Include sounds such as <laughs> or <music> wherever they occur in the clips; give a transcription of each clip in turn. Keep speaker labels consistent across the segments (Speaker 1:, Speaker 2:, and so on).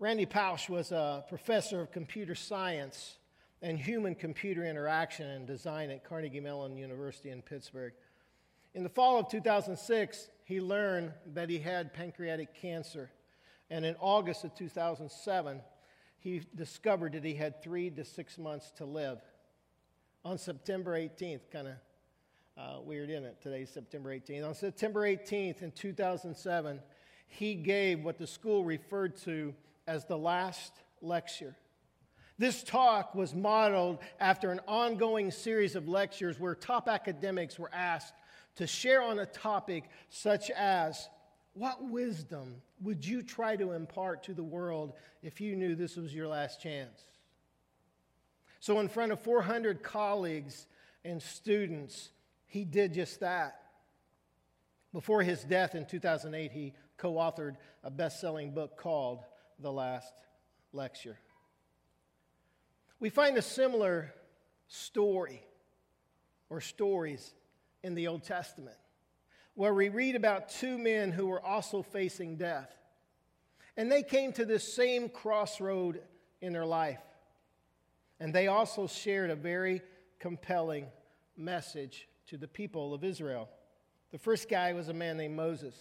Speaker 1: Randy Pausch was a professor of computer science and human computer interaction and design at Carnegie Mellon University in Pittsburgh. In the fall of 2006, he learned that he had pancreatic cancer. And in August of 2007, he discovered that he had three to six months to live. On September 18th, kind of uh, weird, isn't it? Today's September 18th. On September 18th in 2007, he gave what the school referred to as the last lecture. This talk was modeled after an ongoing series of lectures where top academics were asked to share on a topic such as what wisdom would you try to impart to the world if you knew this was your last chance? So, in front of 400 colleagues and students, he did just that. Before his death in 2008, he co authored a best selling book called The Last Lecture. We find a similar story or stories in the Old Testament where we read about two men who were also facing death. And they came to this same crossroad in their life. And they also shared a very compelling message to the people of Israel. The first guy was a man named Moses.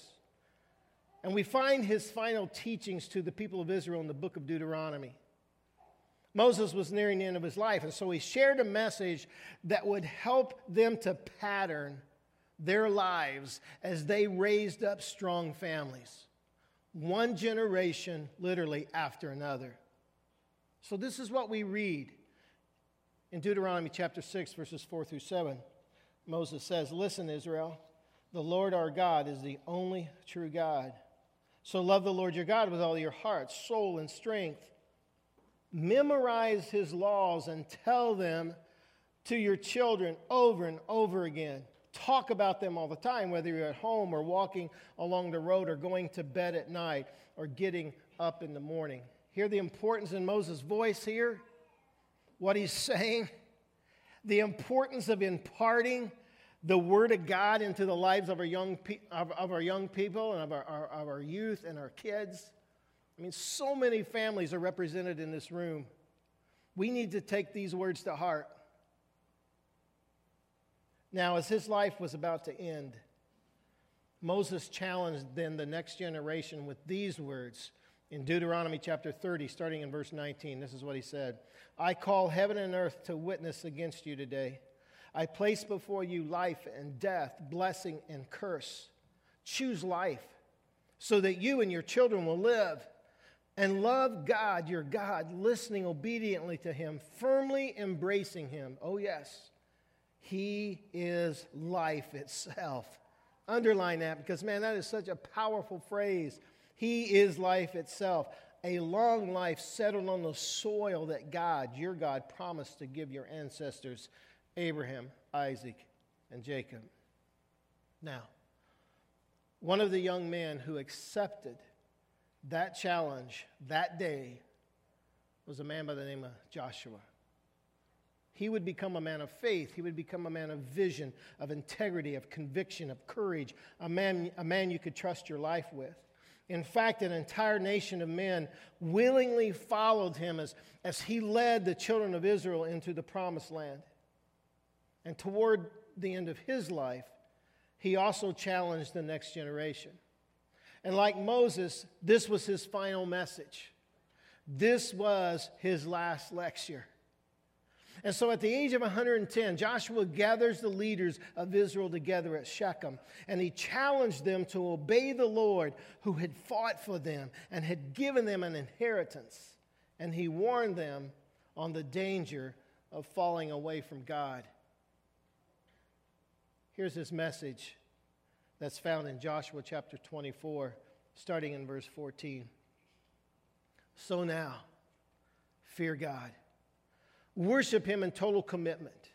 Speaker 1: And we find his final teachings to the people of Israel in the book of Deuteronomy. Moses was nearing the end of his life, and so he shared a message that would help them to pattern their lives as they raised up strong families, one generation literally after another. So, this is what we read in Deuteronomy chapter 6, verses 4 through 7. Moses says, Listen, Israel, the Lord our God is the only true God. So, love the Lord your God with all your heart, soul, and strength. Memorize his laws and tell them to your children over and over again talk about them all the time, whether you're at home or walking along the road or going to bed at night or getting up in the morning. Hear the importance in Moses' voice here, what he's <laughs> saying, the importance of imparting the Word of God into the lives of our young, pe- of, of our young people and of our, our, of our youth and our kids. I mean, so many families are represented in this room. We need to take these words to heart. Now, as his life was about to end, Moses challenged then the next generation with these words in Deuteronomy chapter 30, starting in verse 19. This is what he said I call heaven and earth to witness against you today. I place before you life and death, blessing and curse. Choose life so that you and your children will live and love God, your God, listening obediently to Him, firmly embracing Him. Oh, yes he is life itself. Underline that because, man, that is such a powerful phrase. He is life itself. A long life settled on the soil that God, your God, promised to give your ancestors, Abraham, Isaac, and Jacob. Now, one of the young men who accepted that challenge that day was a man by the name of Joshua. He would become a man of faith. He would become a man of vision, of integrity, of conviction, of courage, a man, a man you could trust your life with. In fact, an entire nation of men willingly followed him as, as he led the children of Israel into the promised land. And toward the end of his life, he also challenged the next generation. And like Moses, this was his final message. This was his last lecture. And so at the age of 110, Joshua gathers the leaders of Israel together at Shechem, and he challenged them to obey the Lord who had fought for them and had given them an inheritance. And he warned them on the danger of falling away from God. Here's his message that's found in Joshua chapter 24, starting in verse 14. So now, fear God Worship Him in total commitment.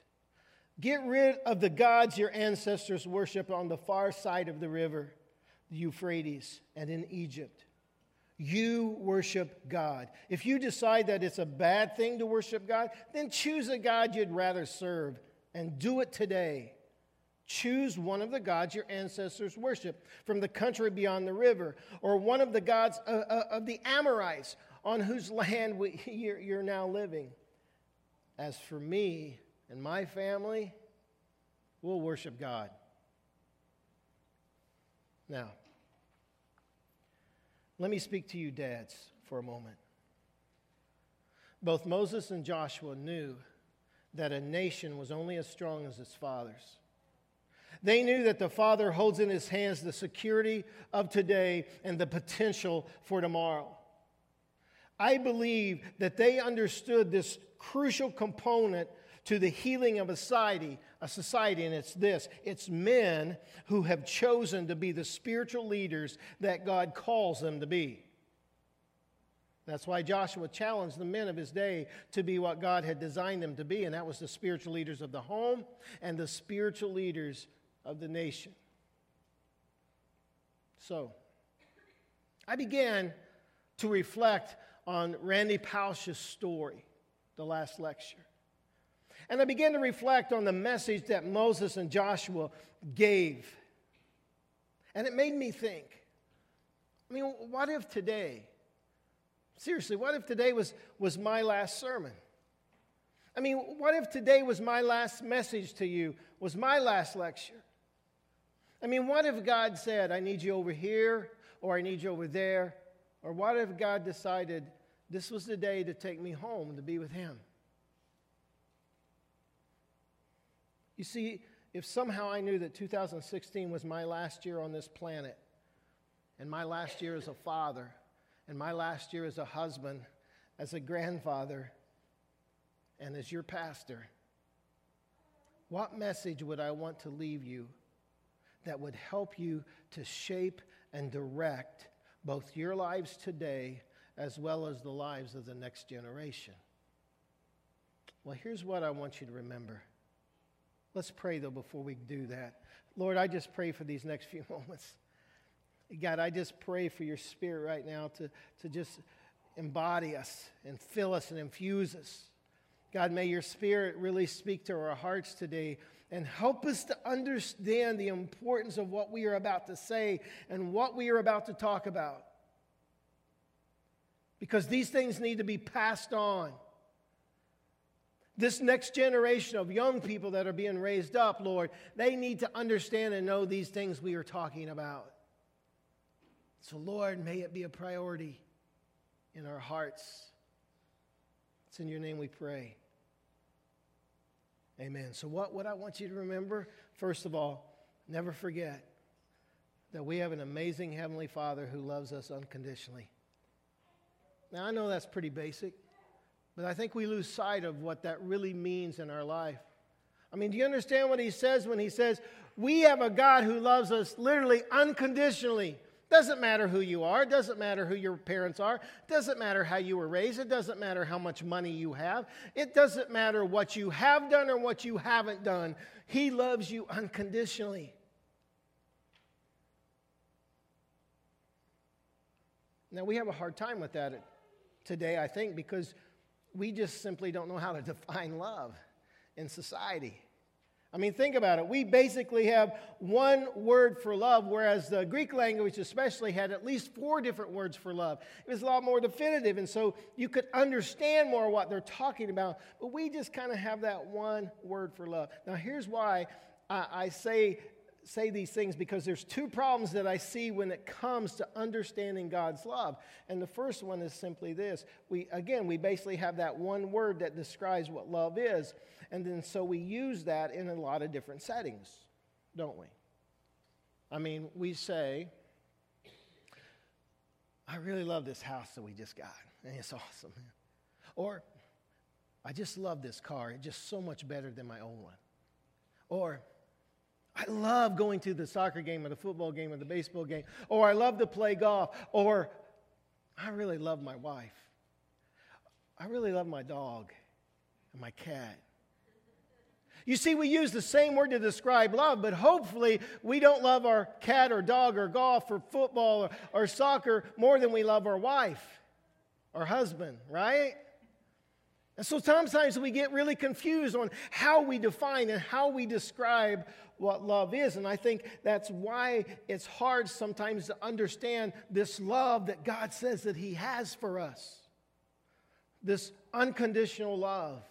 Speaker 1: Get rid of the gods your ancestors worshiped on the far side of the river, the Euphrates, and in Egypt. You worship God. If you decide that it's a bad thing to worship God, then choose a God you'd rather serve and do it today. Choose one of the gods your ancestors worshiped from the country beyond the river, or one of the gods uh, uh, of the Amorites, on whose land we, <laughs> you're now living. As for me and my family, we'll worship God. Now, let me speak to you, dads, for a moment. Both Moses and Joshua knew that a nation was only as strong as its fathers. They knew that the Father holds in his hands the security of today and the potential for tomorrow. I believe that they understood this crucial component to the healing of a society, a society, and it's this it's men who have chosen to be the spiritual leaders that God calls them to be. That's why Joshua challenged the men of his day to be what God had designed them to be, and that was the spiritual leaders of the home and the spiritual leaders of the nation. So, I began to reflect on Randy Pausch's story the last lecture. And I began to reflect on the message that Moses and Joshua gave. And it made me think I mean, what if today, seriously, what if today was, was my last sermon? I mean, what if today was my last message to you, was my last lecture? I mean, what if God said, I need you over here, or I need you over there? Or what if God decided this was the day to take me home to be with Him? You see, if somehow I knew that 2016 was my last year on this planet, and my last year as a father, and my last year as a husband, as a grandfather, and as your pastor, what message would I want to leave you that would help you to shape and direct both your lives today as well as the lives of the next generation? Well, here's what I want you to remember. Let's pray, though, before we do that. Lord, I just pray for these next <laughs> few moments. God, I just pray for your spirit right now to, to just embody us and fill us and infuse us. God, may your spirit really speak to our hearts today and help us to understand the importance of what we are about to say and what we are about to talk about. Because these things need to be passed on. This next generation of young people that are being raised up, Lord, they need to understand and know these things we are talking about. So, Lord, may it be a priority in our hearts. It's in your name we pray. Amen. So, what, what I want you to remember, first of all, never forget that we have an amazing Heavenly Father who loves us unconditionally. Now, I know that's pretty basic. But I think we lose sight of what that really means in our life. I mean, do you understand what he says when he says, We have a God who loves us literally unconditionally? Doesn't matter who you are, doesn't matter who your parents are, doesn't matter how you were raised, it doesn't matter how much money you have, it doesn't matter what you have done or what you haven't done. He loves you unconditionally. Now, we have a hard time with that today, I think, because we just simply don't know how to <laughs> define love in society. I mean, think about it. We basically have one word for love, whereas the Greek language, especially, had at least four different words for love. It was a lot more definitive, and so you could understand more what they're talking about. But we just kind of have that one word for love. Now, here's why I, I say say these things because there's two problems that I see when it comes to understanding God's love. And the first one is simply this. We again, we basically have that one word that describes what love is, and then so we use that in a lot of different settings, don't we? I mean, we say I really love this house that we just got. And it's awesome. Or I just love this car. It's just so much better than my old one. Or I love going to the soccer game or the football game or the baseball game, or I love to play golf, or I really love my wife. I really love my dog and my cat. You see, we use the same word to describe love, but hopefully we don't love our cat or dog or golf or football or, or soccer more than we love our wife or husband, right? And so sometimes we get really confused on how we define and how we describe what love is. And I think that's why it's hard sometimes to understand this love that God says that He has for us. this unconditional love.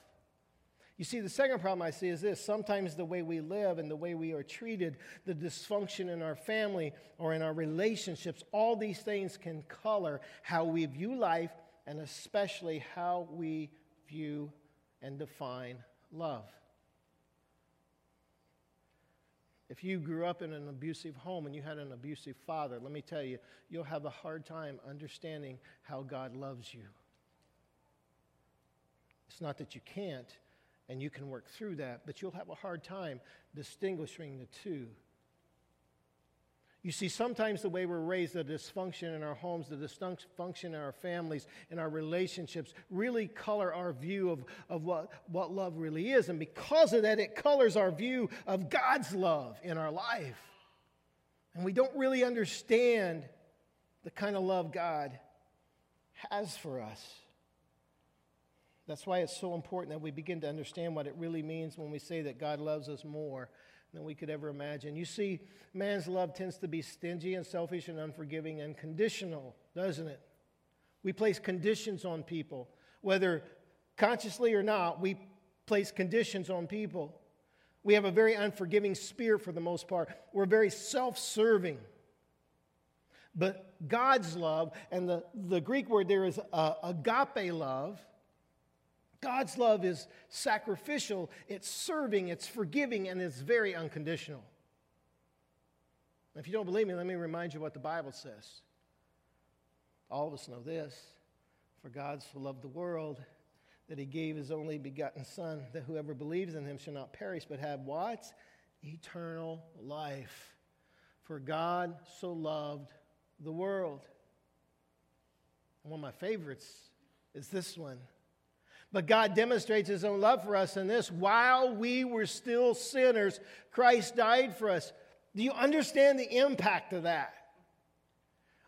Speaker 1: You see, the second problem I see is this sometimes the way we live and the way we are treated, the dysfunction in our family or in our relationships, all these things can color how we view life and especially how we view and define love. If you grew up in an abusive home and you had an abusive father, let me tell you, you'll have a hard time understanding how God loves you. It's not that you can't, and you can work through that, but you'll have a hard time distinguishing the two. You see, sometimes the way we're raised, the dysfunction in our homes, the dysfunction in our families, in our relationships, really color our view of, of what, what love really is. And because of that, it colors our view of God's love in our life. And we don't really understand the kind of love God has for us. That's why it's so important that we begin to understand what it really means when we say that God loves us more than we could ever imagine. You see, man's love tends to be stingy and selfish and unforgiving and conditional, doesn't it? We place conditions on people. Whether consciously or not, we place conditions on people. We have a very unforgiving spirit for the most part. We're very self serving. But God's love, and the, the Greek word there is uh, agape love, God's love is sacrificial, it's serving, it's forgiving, and it's very unconditional. If you don't believe me, let me remind you what the Bible says. All of us know this. For God so loved the world that he gave his only begotten Son, that whoever believes in him shall not perish, but have what? Eternal life. For God so loved the world. one of my favorites is this one. But God demonstrates his own love for us in this while we were still sinners, Christ died for us. Do you understand the impact of that?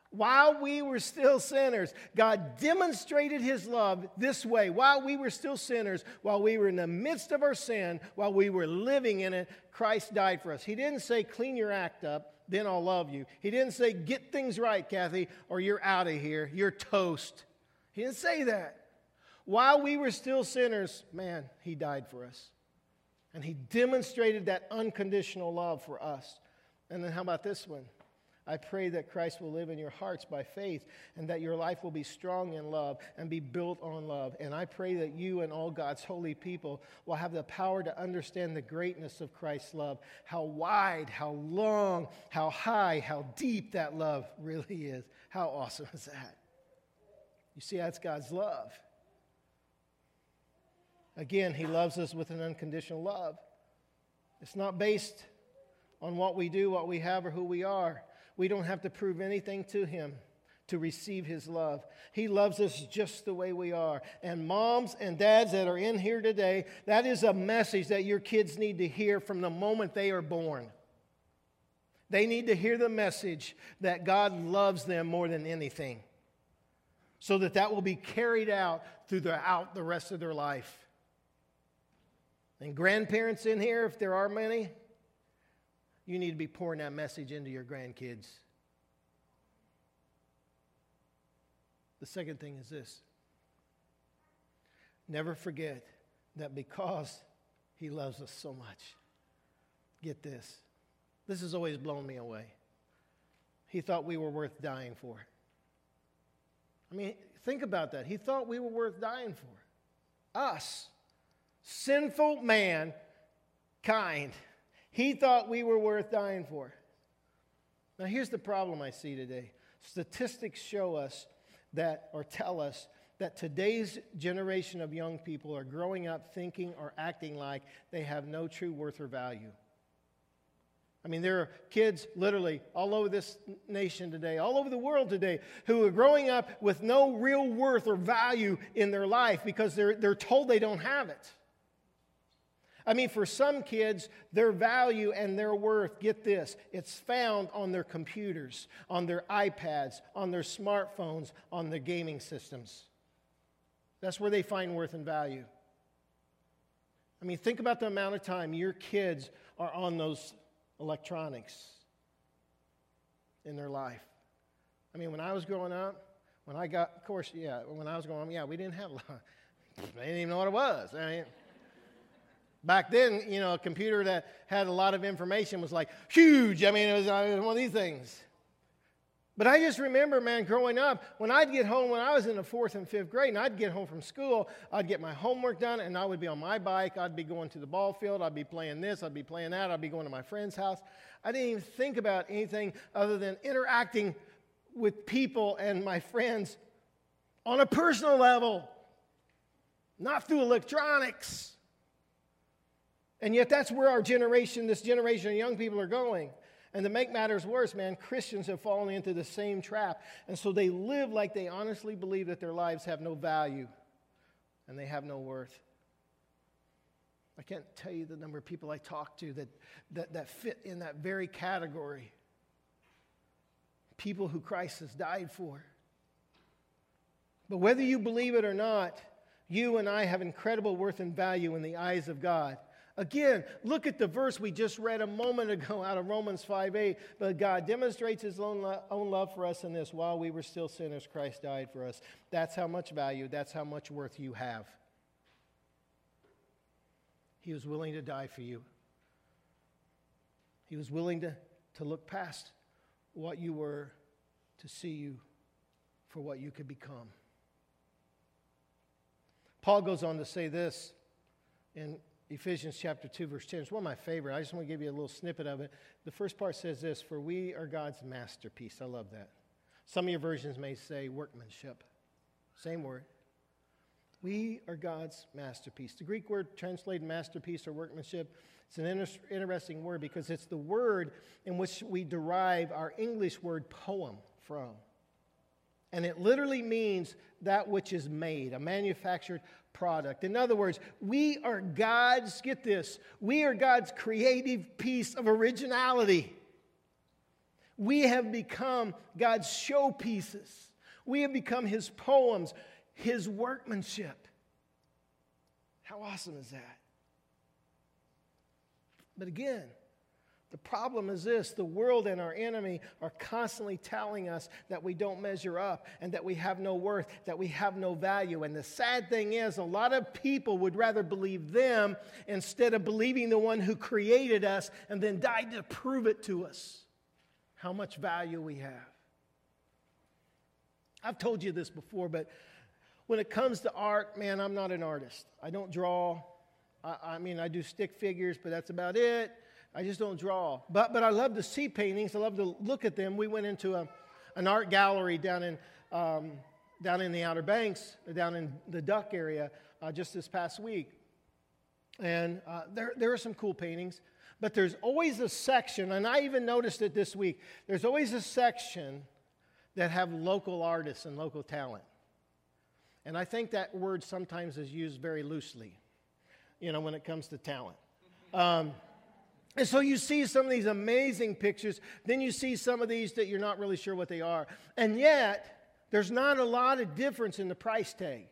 Speaker 1: While we were still sinners, God demonstrated his love this way. While we were still sinners, while we were in the midst of our sin, while we were living in it, Christ died for us. He didn't say, clean your act up, then I'll love you. He didn't say, get things right, Kathy, or you're out of here, you're toast. He didn't say that. While we were still sinners, man, he died for us. And he demonstrated that unconditional love for us. And then how about this one? I pray that Christ will live in your hearts by faith and that your life will be strong in love and be built on love. And I pray that you and all God's holy people will have the power to understand the greatness of Christ's love, how wide, how long, how high, how deep that love <laughs> really is. How awesome is that? You see, that's God's love. Again, He loves us with an unconditional love. It's not based on what we do, what we have, or who we are. We don't have to prove anything to Him to receive His love. He loves us just the way we are. And moms and dads that are in here today, that is a message that your kids need to hear from the moment they are born. They need to hear the message that God loves them more than anything so that that will be carried out throughout the rest of their life. And grandparents in here, if there are many, you need to be pouring that message into your grandkids. The second thing is this never forget that because He loves us so much, get this. This has always blown me away. He thought we were worth dying for. I mean, think about that. He thought we were worth dying for. Us sinful man kind. He thought we were worth dying for. Now, here's the problem I see today statistics show us that, or tell us, that today's generation of young people are growing up thinking or acting like they have no true worth or value. I mean, there are kids literally all over this nation today, all over the world today, who are growing up with no real worth or value in their life because they're, they're told they don't have it. I mean, for some kids, their value and their worth, get this, it's found on their computers, on their iPads, on their smartphones, on their gaming systems. That's where they find worth and value. I mean, think about the amount of time your kids are on those electronics in their life. I mean, when I was growing up, When I got, of course, yeah, when I was going, yeah, we didn't have a lot. <laughs> I didn't even know what it was. I mean, back then, you know, a computer that had a lot of information was like huge. I mean, it was, uh, one of these things. But I just remember, man, growing up, when I'd get home when I was in the fourth and fifth grade, and I'd get home from school, I'd get my homework done, and I would be on my bike. I'd be going to the ball field. I'd be playing this. I'd be playing that. I'd be going to my friend's house. I didn't even think about anything other than interacting with people and my friends on a personal level, not through electronics. And yet, that's where our generation, this generation of young people, are going. And to make matters worse, man, Christians have fallen into the same trap. And so they live like they honestly believe that their lives have no value and they have no worth. I can't tell you the number of people I talk to that, that, that fit in that very category. People who Christ has died for. But whether you believe it or not, you and I have incredible worth and value in the eyes of God. Again, look at the verse we just read a moment ago <laughs> out of Romans 5 8. But God demonstrates his own, lo- own love for us in this while we were still sinners, Christ died for us. That's how much value, that's how much worth you have. He was willing to die for you, He was willing to, to look past what you were to see you for what you could become. Paul goes on to say this in Ephesians chapter 2, verse 10. It's one of my favorite. I just want to give you a little snippet of it. The first part says this For we are God's masterpiece. I love that. Some of your versions may say workmanship. Same word. We are God's masterpiece. The Greek word translated masterpiece or workmanship, it's an inter- interesting word because it's the word in which we derive our English word poem from. And it literally means that which is made, a manufactured product. In other words, we are God's, get this, we are God's creative piece of originality. We have become God's showpieces. We have become His poems, His workmanship. How awesome is that? But again, the problem is this the world and our enemy are constantly telling us that we don't measure up and that we have no worth, that we have no value. And the sad thing is, a lot of people would rather believe them instead of believing the one who created us and then died to prove it to us how much value we have. I've told you this before, but when it comes to art, man, I'm not an artist. I don't draw. I, I mean, I do stick figures, but that's about it. I just don't draw. But, but I love to see paintings. I love to look at them. We went into a, an art gallery down in, um, down in the Outer Banks, down in the Duck area, uh, just this past week. And uh, there, there are some cool paintings. But there's always a section, and I even noticed it this week, there's always a section that have local artists and local talent. And I think that word sometimes is used very loosely, you know, when it comes to talent. Um, and so you see some of these amazing pictures, then you see some of these that you're not really sure what they are. And yet, there's not a lot of difference in the price tag.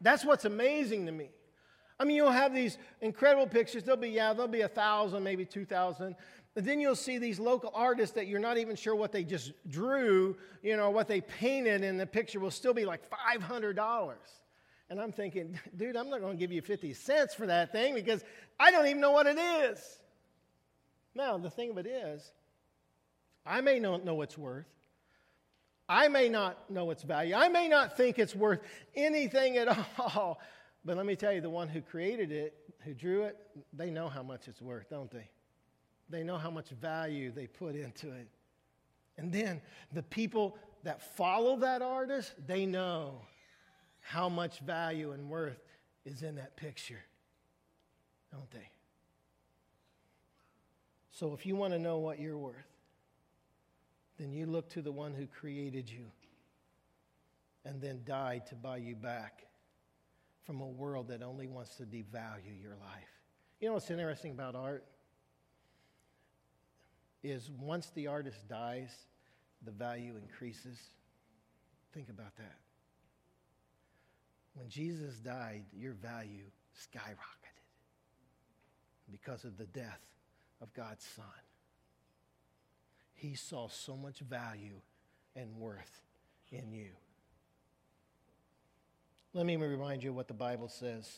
Speaker 1: That's what's amazing to me. I mean, you'll have these incredible pictures. There'll be, yeah, there'll be a thousand, maybe two thousand. And then you'll see these local artists that you're not even sure what they just drew, you know, what they painted, and the picture will still be like $500. And I'm thinking, dude, I'm not going to give you 50 cents for that thing because I don't even know what it is. Now, the thing of it is, I may not know its worth. I may not know its value. I may not think it's worth anything at <laughs> all. But let me tell you, the one who created it, who drew it, they know how much it's worth, don't they? They know how much value they put into it. And then the people that follow that artist, they know how much value and worth is in that picture, don't they? So if you want to know what you're worth, then you look to the one who created you and then died to buy you back from a world that only wants to devalue your life. You know what's interesting about art? Is once the artist dies, the value increases. Think about that. When Jesus died, your value skyrocketed because of the death of God's Son. He saw so much value and worth in you. Let me remind you what the Bible says.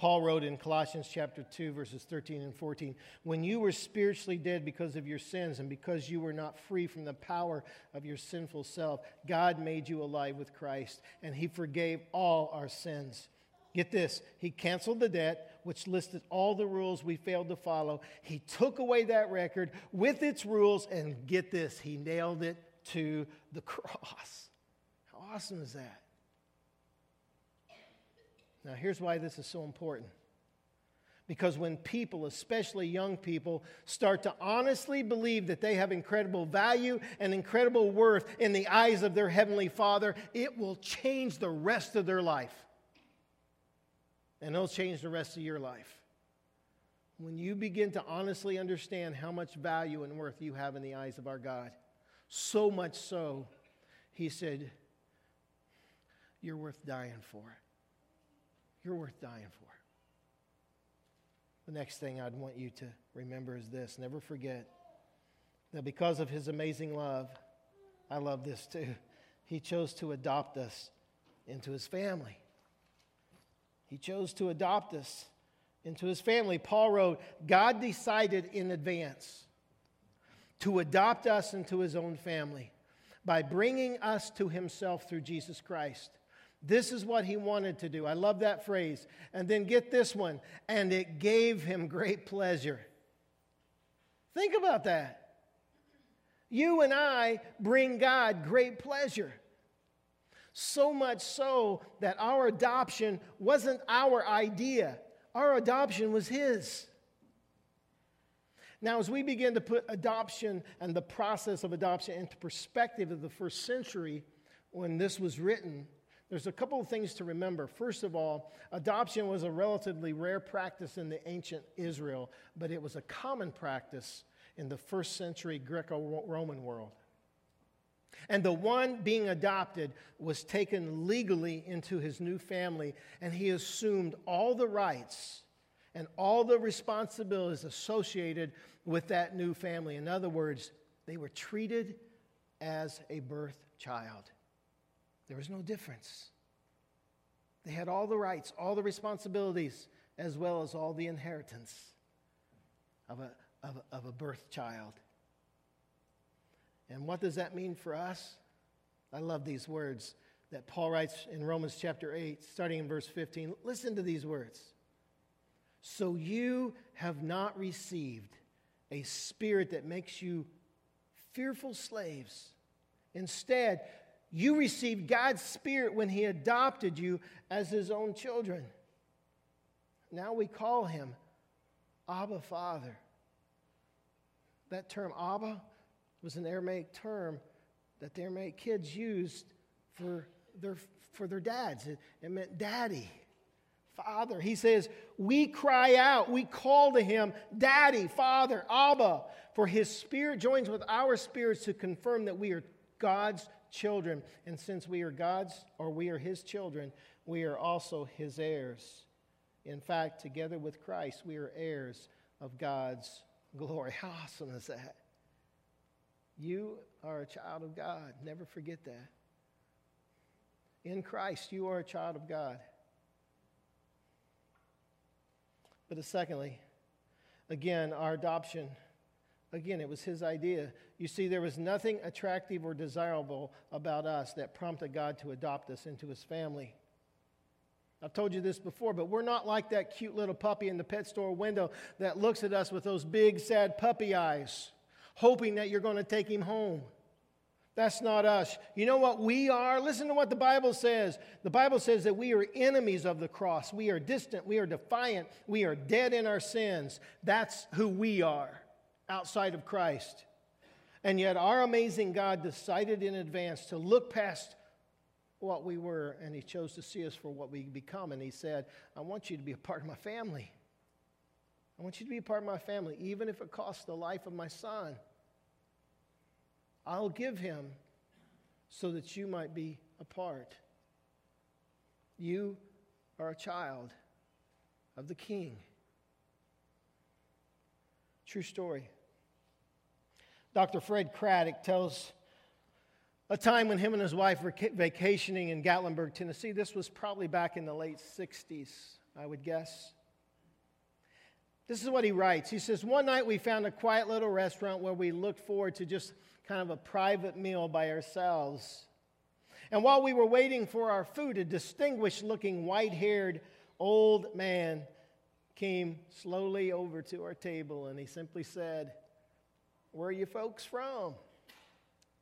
Speaker 1: Paul wrote in Colossians chapter 2 verses 13 and 14, when you were spiritually dead because of your sins and because you were not free from the power of your sinful self, God made you alive with Christ and he forgave all our sins. Get this, he canceled the debt which listed all the rules we failed to follow. He took away that record with its rules and get this, he nailed it to the <laughs> cross. How awesome is that? Now, here's why this is so important. Because when people, especially young people, start to honestly believe that they have incredible value and incredible worth in the eyes of their Heavenly Father, it will change the rest of their life. And it'll change the rest of your life. When you begin to honestly understand how much value and worth you have in the eyes of our God, so much so, He said, You're worth dying for you're worth dying for. The next thing I'd want you to remember is this never forget that because of his amazing love, I love this too, he chose to adopt us into his family. He chose to adopt us into his family. Paul wrote, God decided in advance to adopt us into his own family by bringing us to himself through Jesus Christ. This is what he wanted to do. I love that phrase. And then get this one, and it gave him great pleasure. Think about that. You and I bring God great pleasure. So much so that our adoption wasn't our idea, our adoption was His. Now, as we begin to put adoption and the process of adoption into perspective of the first century when this was written, there's a couple of things to remember. First of all, adoption was a relatively rare practice in the ancient Israel, but it was a common practice in the first century Greco Roman world. And the one being adopted was taken legally into his new family, and he assumed all the rights and all the responsibilities associated with that new family. In other words, they were treated as a birth child. There was no difference. They had all the rights, all the responsibilities, as well as all the inheritance of a, of a, of a birth child. And what does that mean for us? I love these words that Paul writes in Romans chapter 8, starting in verse 15. Listen to these words. So you have not received a spirit that makes you fearful slaves. Instead, you received God's Spirit when He adopted you as His own children. Now we call Him Abba Father. That term Abba was an Aramaic term that the Aramaic kids used for their, for their dads. It, it meant daddy, father. He says, We cry out, we call to him, Daddy, Father, Abba, for his spirit joins with our spirits to confirm that we are God's children. And since we are God's or we are His children, we are also His heirs. In fact, together with Christ, we are heirs of God's glory. <laughs> How awesome is that? You are a child of God. Never forget that. In Christ, you are a child of God. But secondly, again, our adoption Again, it was his idea. You see, there was nothing attractive or desirable about us that prompted God to adopt us into his family. I've told you this before, but we're not like that cute little puppy in the pet store window that looks at us with those big, sad puppy eyes, hoping that you're going to take him home. That's not us. You know what we are? Listen to what the Bible says. The Bible says that we are enemies of the cross. We are distant. We are defiant. We are dead in our sins. That's who we are outside of Christ. And yet, our amazing God decided in advance to look past what we were, and He chose to see us for what we become. And He said, I want you to be a part of my family. I want you to be a part of my family, even if it costs the life of my son. I'll give him so that you might be a part. You are a child of the king. True story. Dr. Fred Craddock tells a time when him and his wife were vacationing in Gatlinburg, Tennessee. This was probably back in the late 60s, I would guess. This is what he writes. He says, One night we found a quiet little restaurant where we looked forward to just kind of a private meal by ourselves. And while we were waiting for our food, a distinguished looking white haired old man came slowly over to our table and he simply said, Where are you folks from?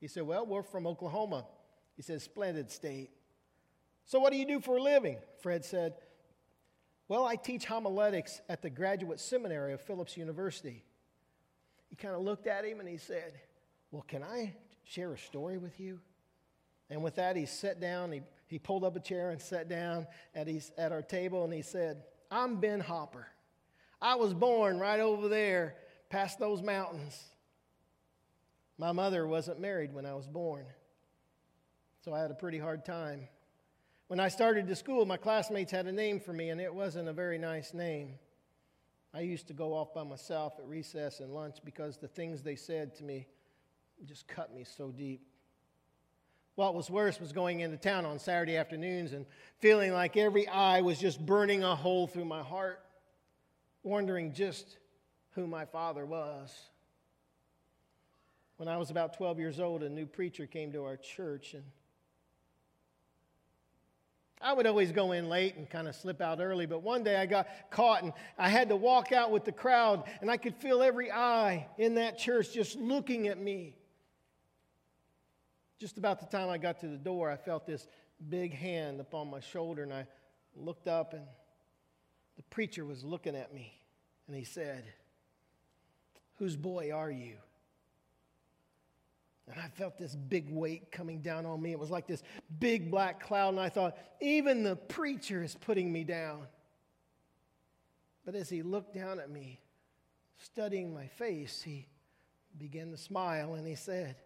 Speaker 1: He said, Well, we're from Oklahoma. He said, Splendid state. So, what do you do for a living? Fred said, Well, I teach homiletics at the graduate seminary of Phillips University. He kind of looked at him and he said, Well, can I share a story with you? And with that, he sat down. He, he pulled up a chair and sat down at, his, at our table and he said, I'm Ben Hooper. I was born right over there past those mountains. My mother wasn't married when I was born, so I had a pretty hard time. When I started to school, my classmates had a name for me, and it wasn't a very nice name. I used to go off by myself at recess and lunch because the things they said to me just cut me so deep. What was worse was going into town on Saturday afternoons and feeling like every eye was just burning a hole through my heart, wondering just who my father was. When I was about 12 years old, a new preacher came to our church, and I would always go in late and kind of slip out early, but one day I got caught and I had to walk out with the crowd, and I could feel every eye in that church just looking at me. Just about the time I got to the door, I felt this big hand upon my shoulder, and I looked up, and the preacher was looking at me, and he said, Whose boy are you? And I felt this big weight coming down on me. It was like this big black cloud, and I thought, even the preacher is putting me down. But as he looked down at me, studying my face, he began to smile and he said,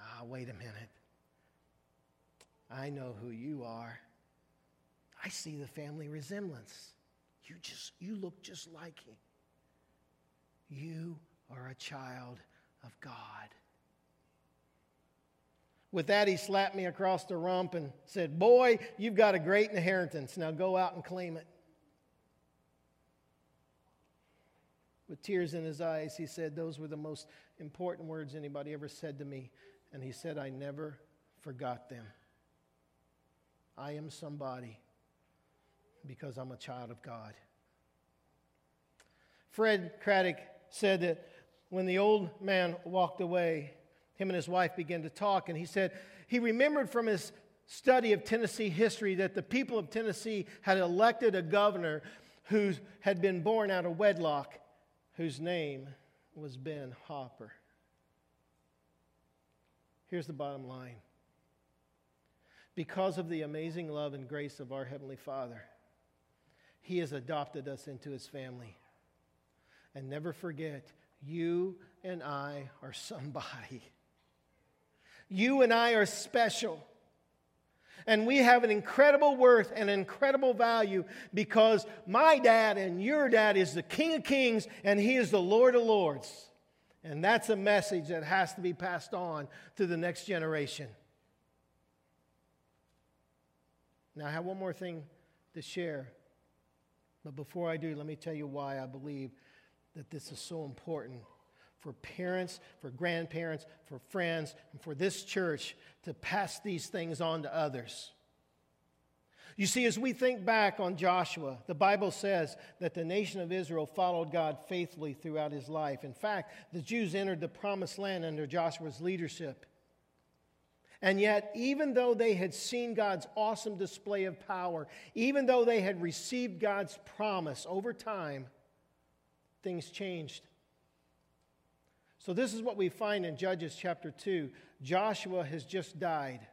Speaker 1: Ah, wait a minute. I know who you are. I see the family resemblance. You just you look just like him. You are a child of God. With that, he slapped me across the rump and said, Boy, you've got a great inheritance. Now go out and claim it. With tears in his eyes, he said, Those were the most important words anybody ever said to me. And he said, I never forgot them. I am somebody because I'm a child of God. Fred Craddock said that when the old man walked away, him and his wife began to talk, and he said he remembered from his study of Tennessee history that the people of Tennessee had elected a governor who had been born out of wedlock, whose name was Ben Hooper. Here's the bottom line because of the amazing love and grace of our Heavenly Father, He has adopted us into His family. And never forget, you and I are somebody. You and I are special. And we have an incredible worth and incredible value because my dad and your dad is the King of Kings and he is the Lord of Lords. And that's a message that has to be passed on to the next generation. Now, I have one more thing to share. But before I do, let me tell you why I believe that this is so important for parents, for grandparents, for friends, and for this church to pass these things on to others. You see, as we think back on Joshua, the Bible says that the nation of Israel followed God faithfully throughout his life. In fact, the Jews entered the promised land under Joshua's leadership. And yet, even though they had seen God's awesome display of power, even though they had received God's promise over time, things changed. So, this is what we find in Judges chapter 2. Joshua has just died.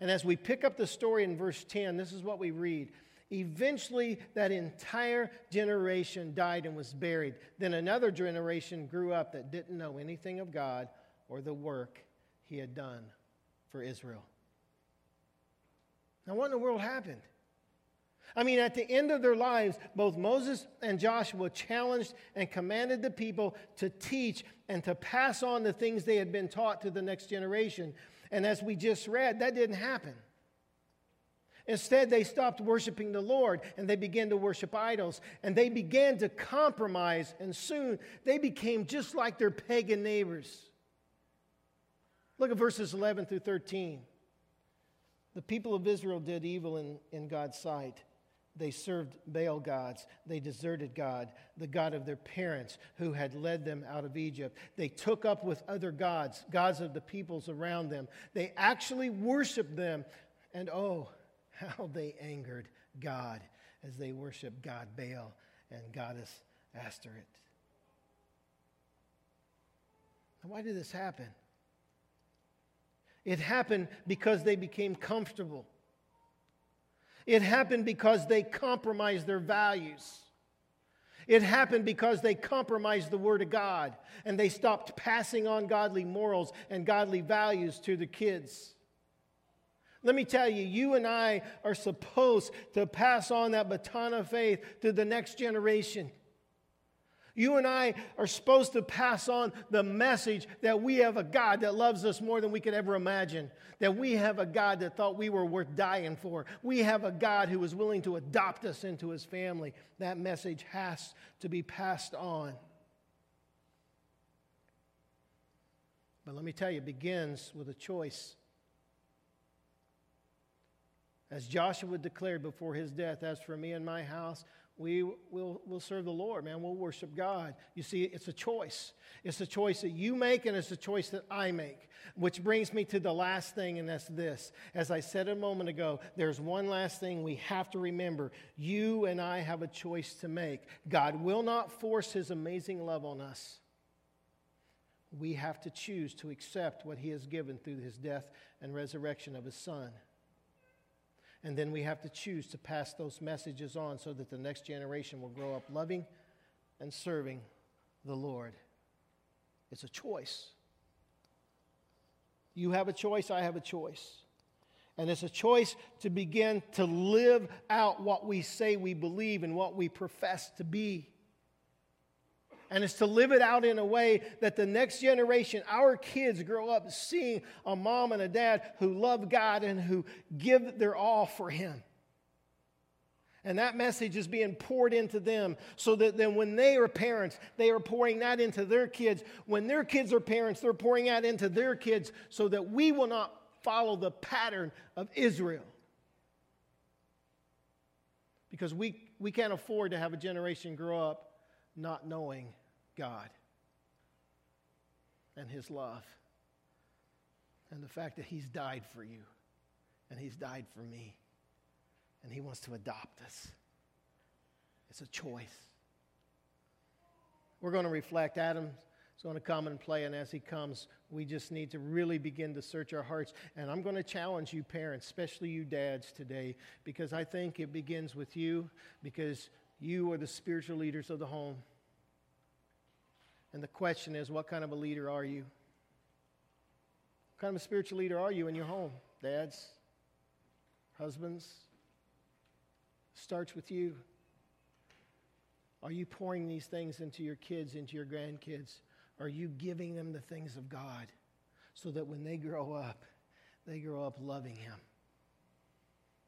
Speaker 1: And as we pick up the story in verse 10, this is what we read. Eventually, that entire generation died and was buried. Then another generation grew up that didn't know anything of God or the work he had done for Israel. Now, what in the world happened? I mean, at the end of their lives, both Moses and Joshua challenged and commanded the people to teach and to pass on the things they had been taught to the next generation. And as we just read, that didn't happen. Instead, they stopped worshiping the Lord and they began to worship idols. And they began to compromise, and soon they became just like their pagan neighbors. Look at verses 11 through 13. The people of Israel did evil in, in God's sight. They served Baal gods. They deserted God, the God of their parents who had led them out of Egypt. They took up with other gods, gods of the peoples around them. They actually worshiped them. And oh, how they angered God as they worshiped God Baal and goddess Ashtoreth. Why did this happen? It happened because they became comfortable. It happened because they compromised their values. It happened because they compromised the Word of God and they stopped passing on godly morals and godly values to the kids. Let me tell you, you and I are supposed to pass on that baton of faith to the next generation. You and I are supposed to pass on the message that we have a God that loves us more than we could ever imagine. That we have a God that thought we were worth dying for. We have a God who is willing to adopt us into his family. That message has to be passed on. But let me tell you, it begins with a choice. As Joshua declared before his death, As for me and my house, we will we'll serve the Lord, man. We'll worship God. You see, it's a choice. It's a choice that you make, and it's a choice that I make. Which brings me to the last thing, and that's this. As I said a moment ago, there's one last thing we have to remember. You and I have a choice to make. God will not force his amazing love on us. We have to choose to accept what he has given through his death and resurrection of his son. And then we have to choose to pass those messages on so that the next generation will grow up loving and serving the Lord. It's a choice. You have a choice, I have a choice. And it's a choice to begin to live out what we say we believe and what we profess to be and it's to live it out in a way that the next generation, our kids, grow up seeing a mom and a dad who love God and who give their all for Him. And that message is being poured into them so that then when they are parents, they are pouring that into their kids. When their kids are parents, they're pouring that into their kids so that we will not follow the pattern of Israel. Because we, we can't afford to have a generation grow up not knowing God and His love and the fact that He's died for you and He's died for me and He wants to adopt us. It's a choice. We're going to reflect. Adam is going to come and play, and as he comes, we just need to really begin to search our hearts. And I'm going to challenge you, parents, especially you dads, today, because I think it begins with you, because you are the spiritual leaders of the home. And the question is, what kind of a leader are you? What kind of a spiritual leader are you in your home? Dads, husbands? Starts with you. Are you pouring these things into your kids, into your grandkids? Are you giving them the things of God so that when they grow up, they grow up loving Him?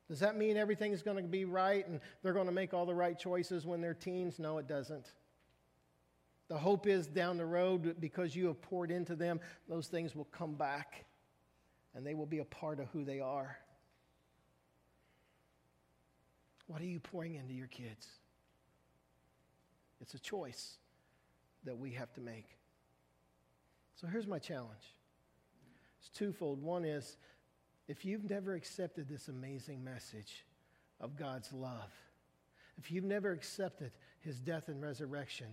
Speaker 1: Does that mean everything's going to be right and they're going to make all the right choices when they're teens? No, it doesn't. The hope is down the road, because you have poured into them, those things will come back and they will be a part of who they are. What are you pouring into your kids? It's a choice that we have to make. So here's my challenge it's twofold. One is if you've never accepted this amazing message of God's love, if you've never accepted his death and resurrection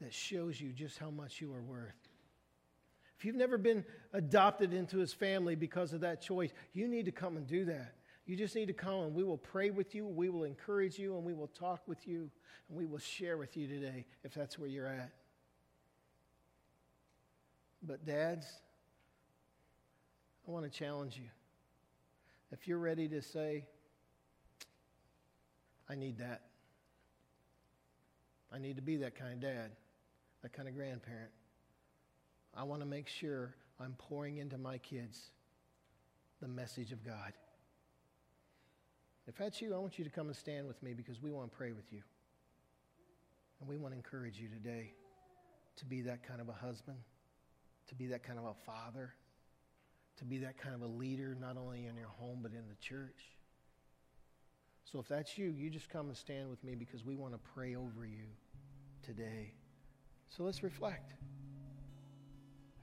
Speaker 1: that shows you just how much you are worth, if you've never been adopted into his family because of that choice, you need to come and do that. You just need to come and we will pray with you, we will encourage you, and we will talk with you, and we will share with you today if that's where you're at. But, dads, I want to challenge you. If you're ready to say, I need that, I need to be that kind of dad, that kind of grandparent, I want to make sure I'm pouring into my kids the message of God. If that's you, I want you to come and stand with me because we want to pray with you. And we want to encourage you today to be that kind of a husband, to be that kind of a father, to be that kind of a leader, not only in your home, but in the church. So if that's you, you just come and stand with me because we want to pray over you today. So let's reflect.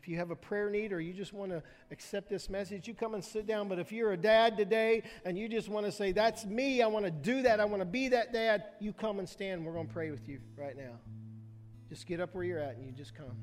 Speaker 1: If you have a prayer need or you just want to accept this message, you come and sit down. But if you're a dad today and you just want to say, That's me, I want to do that, I want to be that dad, you come and stand. We're going to pray with you right now. Just get up where you're at and you just come.